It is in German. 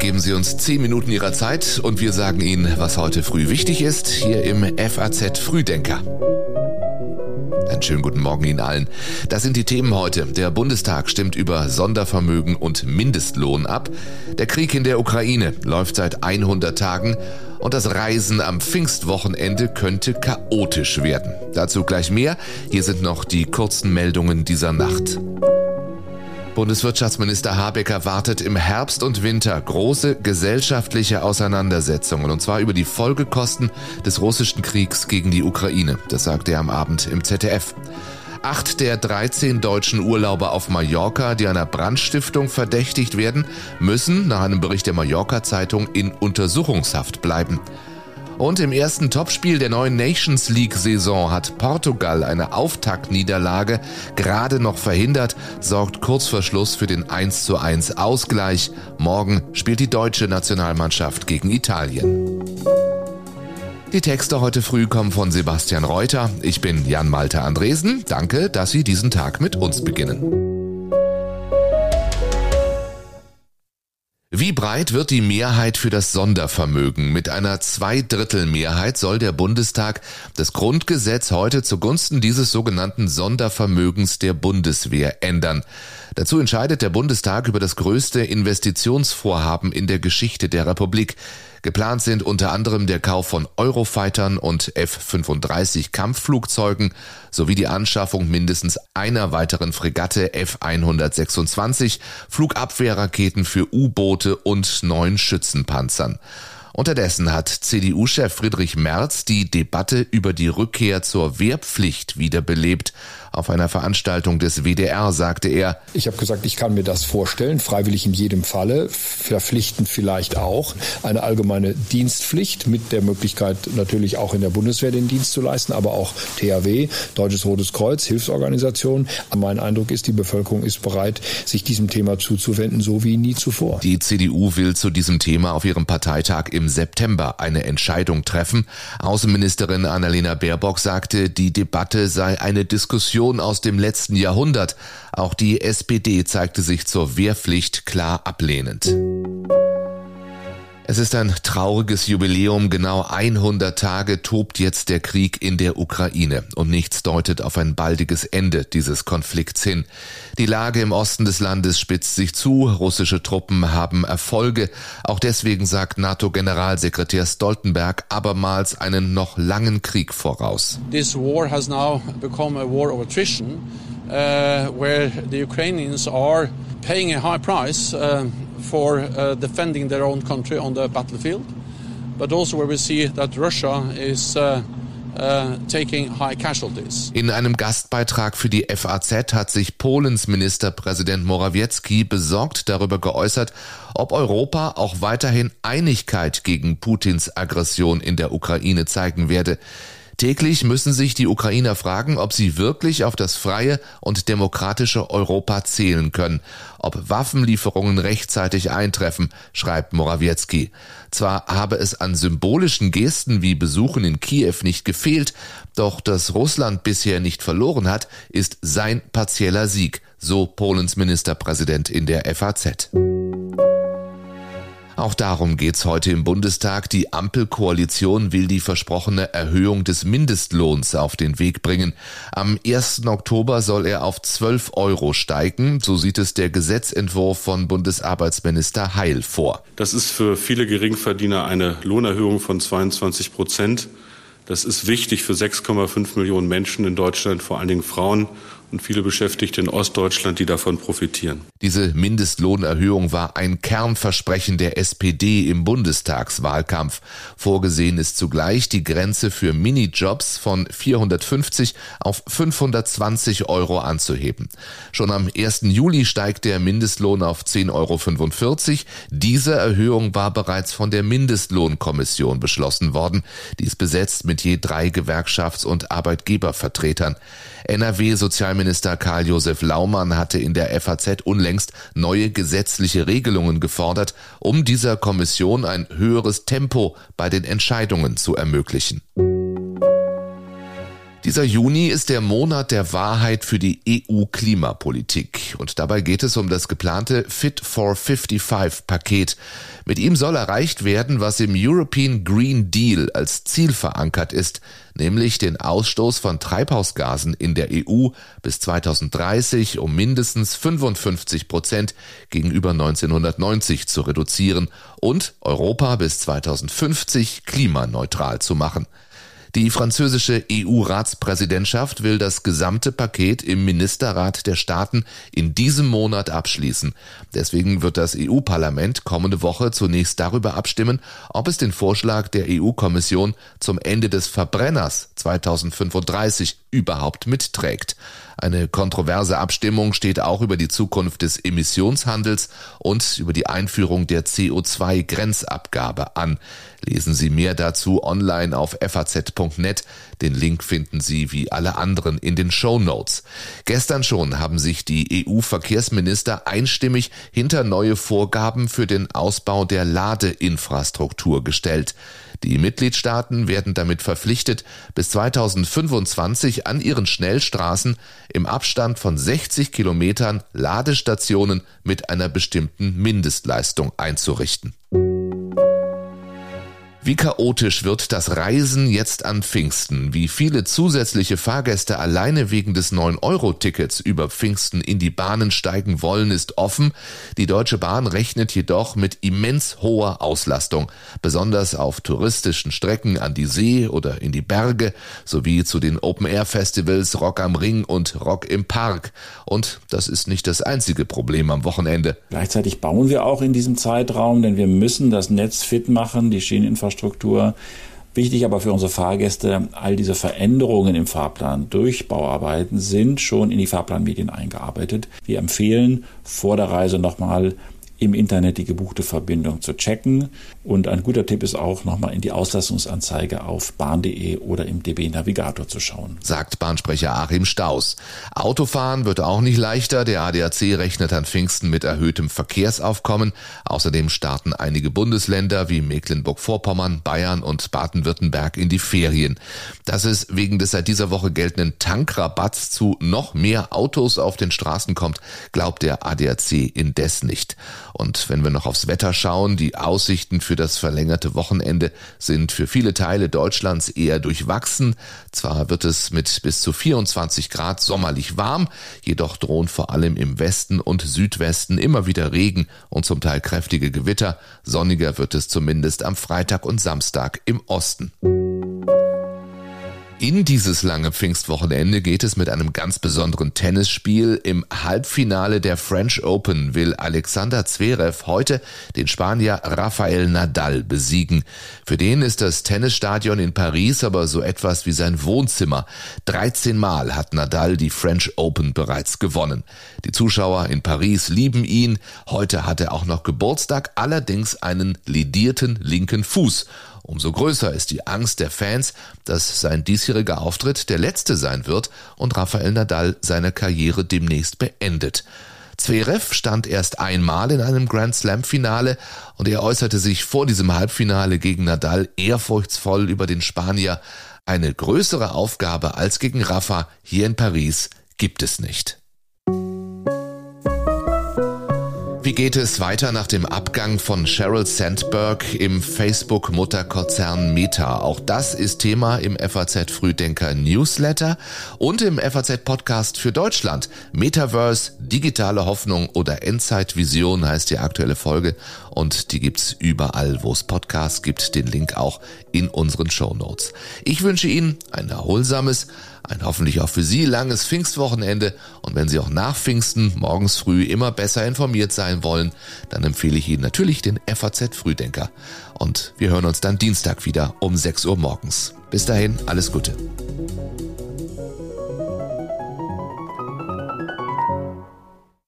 Geben Sie uns 10 Minuten Ihrer Zeit und wir sagen Ihnen, was heute früh wichtig ist, hier im FAZ Frühdenker. Einen schönen guten Morgen Ihnen allen. Das sind die Themen heute. Der Bundestag stimmt über Sondervermögen und Mindestlohn ab. Der Krieg in der Ukraine läuft seit 100 Tagen und das Reisen am Pfingstwochenende könnte chaotisch werden. Dazu gleich mehr. Hier sind noch die kurzen Meldungen dieser Nacht. Bundeswirtschaftsminister Habeck erwartet im Herbst und Winter große gesellschaftliche Auseinandersetzungen, und zwar über die Folgekosten des russischen Kriegs gegen die Ukraine. Das sagte er am Abend im ZDF. Acht der 13 deutschen Urlauber auf Mallorca, die einer Brandstiftung verdächtigt werden, müssen nach einem Bericht der Mallorca Zeitung in Untersuchungshaft bleiben. Und im ersten Topspiel der neuen Nations League-Saison hat Portugal eine Auftaktniederlage gerade noch verhindert, sorgt kurz vor Schluss für den 1:1 Ausgleich. Morgen spielt die deutsche Nationalmannschaft gegen Italien. Die Texte heute früh kommen von Sebastian Reuter. Ich bin Jan Malte Andresen. Danke, dass Sie diesen Tag mit uns beginnen. Wie breit wird die Mehrheit für das Sondervermögen? Mit einer Zweidrittelmehrheit soll der Bundestag das Grundgesetz heute zugunsten dieses sogenannten Sondervermögens der Bundeswehr ändern. Dazu entscheidet der Bundestag über das größte Investitionsvorhaben in der Geschichte der Republik. Geplant sind unter anderem der Kauf von Eurofightern und F-35 Kampfflugzeugen sowie die Anschaffung mindestens einer weiteren Fregatte F-126, Flugabwehrraketen für U-Boote und neun Schützenpanzern. Unterdessen hat CDU-Chef Friedrich Merz die Debatte über die Rückkehr zur Wehrpflicht wiederbelebt. Auf einer Veranstaltung des WDR sagte er, Ich habe gesagt, ich kann mir das vorstellen, freiwillig in jedem Falle, verpflichtend vielleicht auch, eine allgemeine Dienstpflicht mit der Möglichkeit natürlich auch in der Bundeswehr den Dienst zu leisten, aber auch THW, Deutsches Rotes Kreuz, Hilfsorganisation. Mein Eindruck ist, die Bevölkerung ist bereit, sich diesem Thema zuzuwenden, so wie nie zuvor. Die CDU will zu diesem Thema auf ihrem Parteitag im September eine Entscheidung treffen. Außenministerin Annalena Baerbock sagte, die Debatte sei eine Diskussion aus dem letzten Jahrhundert. Auch die SPD zeigte sich zur Wehrpflicht klar ablehnend. Es ist ein trauriges Jubiläum. Genau 100 Tage tobt jetzt der Krieg in der Ukraine und nichts deutet auf ein baldiges Ende dieses Konflikts hin. Die Lage im Osten des Landes spitzt sich zu. Russische Truppen haben Erfolge. Auch deswegen sagt NATO-Generalsekretär Stoltenberg abermals einen noch langen Krieg voraus. This war has now become a war of attrition, uh, where the Ukrainians are paying a high price. Uh, for uh, defending their own country on the battlefield, but also where we see that Russia is uh, uh, in einem Gastbeitrag für die FAZ hat sich Polens Ministerpräsident Morawiecki besorgt darüber geäußert, ob Europa auch weiterhin Einigkeit gegen Putins Aggression in der Ukraine zeigen werde. Täglich müssen sich die Ukrainer fragen, ob sie wirklich auf das freie und demokratische Europa zählen können, ob Waffenlieferungen rechtzeitig eintreffen, schreibt Morawiecki. Zwar habe es an symbolischen Gesten wie Besuchen in Kiew nicht gefehlt, doch dass Russland bisher nicht verloren hat, ist sein partieller Sieg, so Polens Ministerpräsident in der FAZ. Auch darum geht's heute im Bundestag. Die Ampelkoalition will die versprochene Erhöhung des Mindestlohns auf den Weg bringen. Am 1. Oktober soll er auf 12 Euro steigen. So sieht es der Gesetzentwurf von Bundesarbeitsminister Heil vor. Das ist für viele Geringverdiener eine Lohnerhöhung von 22 Prozent. Das ist wichtig für 6,5 Millionen Menschen in Deutschland, vor allen Dingen Frauen und viele Beschäftigte in Ostdeutschland, die davon profitieren. Diese Mindestlohnerhöhung war ein Kernversprechen der SPD im Bundestagswahlkampf. Vorgesehen ist zugleich die Grenze für Minijobs von 450 auf 520 Euro anzuheben. Schon am 1. Juli steigt der Mindestlohn auf 10,45 Euro. Diese Erhöhung war bereits von der Mindestlohnkommission beschlossen worden. Die ist besetzt mit je drei Gewerkschafts- und Arbeitgebervertretern. NRW-Sozialminister Karl-Josef Laumann hatte in der FAZ unlängst neue gesetzliche Regelungen gefordert, um dieser Kommission ein höheres Tempo bei den Entscheidungen zu ermöglichen. Dieser Juni ist der Monat der Wahrheit für die EU-Klimapolitik. Und dabei geht es um das geplante Fit for 55 Paket. Mit ihm soll erreicht werden, was im European Green Deal als Ziel verankert ist, nämlich den Ausstoß von Treibhausgasen in der EU bis 2030 um mindestens 55 Prozent gegenüber 1990 zu reduzieren und Europa bis 2050 klimaneutral zu machen. Die französische EU-Ratspräsidentschaft will das gesamte Paket im Ministerrat der Staaten in diesem Monat abschließen. Deswegen wird das EU-Parlament kommende Woche zunächst darüber abstimmen, ob es den Vorschlag der EU-Kommission zum Ende des Verbrenners 2035 überhaupt mitträgt. Eine kontroverse Abstimmung steht auch über die Zukunft des Emissionshandels und über die Einführung der CO2-Grenzabgabe an. Lesen Sie mehr dazu online auf faz.net. Den Link finden Sie wie alle anderen in den Show Notes. Gestern schon haben sich die EU-Verkehrsminister einstimmig hinter neue Vorgaben für den Ausbau der Ladeinfrastruktur gestellt. Die Mitgliedstaaten werden damit verpflichtet, bis 2025 an ihren Schnellstraßen im Abstand von 60 Kilometern Ladestationen mit einer bestimmten Mindestleistung einzurichten. Wie chaotisch wird das Reisen jetzt an Pfingsten? Wie viele zusätzliche Fahrgäste alleine wegen des 9-Euro-Tickets über Pfingsten in die Bahnen steigen wollen, ist offen. Die Deutsche Bahn rechnet jedoch mit immens hoher Auslastung, besonders auf touristischen Strecken an die See oder in die Berge, sowie zu den Open-Air-Festivals Rock am Ring und Rock im Park. Und das ist nicht das einzige Problem am Wochenende. Gleichzeitig bauen wir auch in diesem Zeitraum, denn wir müssen das Netz fit machen, die Schieneninfrastruktur Infrastruktur. Wichtig aber für unsere Fahrgäste, all diese Veränderungen im Fahrplan durch Bauarbeiten sind schon in die Fahrplanmedien eingearbeitet. Wir empfehlen vor der Reise nochmal im Internet die gebuchte Verbindung zu checken. Und ein guter Tipp ist auch, nochmal in die Auslastungsanzeige auf bahn.de oder im DB Navigator zu schauen. Sagt Bahnsprecher Achim Staus. Autofahren wird auch nicht leichter. Der ADAC rechnet an Pfingsten mit erhöhtem Verkehrsaufkommen. Außerdem starten einige Bundesländer wie Mecklenburg-Vorpommern, Bayern und Baden-Württemberg in die Ferien. Dass es wegen des seit dieser Woche geltenden Tankrabatts zu noch mehr Autos auf den Straßen kommt, glaubt der ADAC indes nicht. Und wenn wir noch aufs Wetter schauen, die Aussichten für das verlängerte Wochenende sind für viele Teile Deutschlands eher durchwachsen. Zwar wird es mit bis zu 24 Grad sommerlich warm, jedoch drohen vor allem im Westen und Südwesten immer wieder Regen und zum Teil kräftige Gewitter. Sonniger wird es zumindest am Freitag und Samstag im Osten. In dieses lange Pfingstwochenende geht es mit einem ganz besonderen Tennisspiel. Im Halbfinale der French Open will Alexander Zverev heute den Spanier Rafael Nadal besiegen. Für den ist das Tennisstadion in Paris aber so etwas wie sein Wohnzimmer. 13 Mal hat Nadal die French Open bereits gewonnen. Die Zuschauer in Paris lieben ihn. Heute hat er auch noch Geburtstag, allerdings einen ledierten linken Fuß. Umso größer ist die Angst der Fans, dass sein diesjähriger Auftritt der letzte sein wird und Rafael Nadal seine Karriere demnächst beendet. Zverev stand erst einmal in einem Grand Slam Finale und er äußerte sich vor diesem Halbfinale gegen Nadal ehrfurchtsvoll über den Spanier. Eine größere Aufgabe als gegen Rafa hier in Paris gibt es nicht. Wie geht es weiter nach dem Abgang von Sheryl Sandberg im Facebook-Mutterkonzern Meta? Auch das ist Thema im FAZ Frühdenker Newsletter und im FAZ Podcast für Deutschland. Metaverse, digitale Hoffnung oder Endzeitvision heißt die aktuelle Folge und die gibt's überall, wo es Podcasts gibt. Den Link auch in unseren Show Notes. Ich wünsche Ihnen ein erholsames, ein hoffentlich auch für Sie langes Pfingstwochenende und wenn Sie auch nach Pfingsten morgens früh immer besser informiert sein wollen, dann empfehle ich Ihnen natürlich den FAZ Frühdenker. Und wir hören uns dann Dienstag wieder um 6 Uhr morgens. Bis dahin, alles Gute.